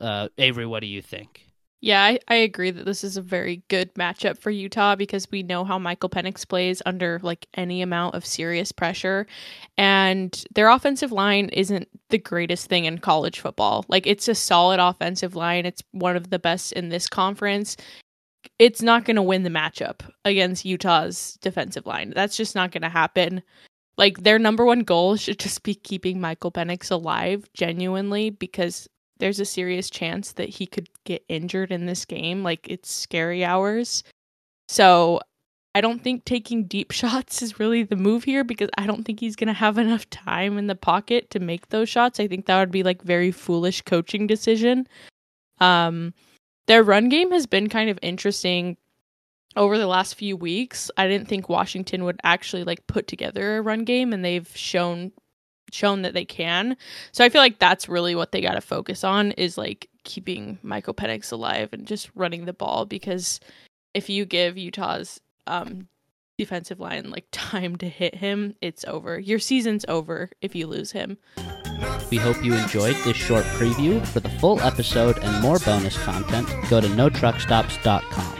Uh, Avery, what do you think? Yeah, I, I agree that this is a very good matchup for Utah because we know how Michael Penix plays under like any amount of serious pressure. And their offensive line isn't the greatest thing in college football. Like it's a solid offensive line. It's one of the best in this conference. It's not going to win the matchup against Utah's defensive line. That's just not going to happen. Like their number one goal should just be keeping Michael Penix alive genuinely because there's a serious chance that he could get injured in this game. Like it's scary hours. So I don't think taking deep shots is really the move here because I don't think he's going to have enough time in the pocket to make those shots. I think that would be like very foolish coaching decision. Um their run game has been kind of interesting over the last few weeks. I didn't think Washington would actually like put together a run game and they've shown shown that they can. So I feel like that's really what they got to focus on is like keeping Michael Penix alive and just running the ball because if you give Utah's um, defensive line like time to hit him, it's over. Your season's over if you lose him. We hope you enjoyed this short preview. For the full episode and more bonus content, go to notruckstops.com.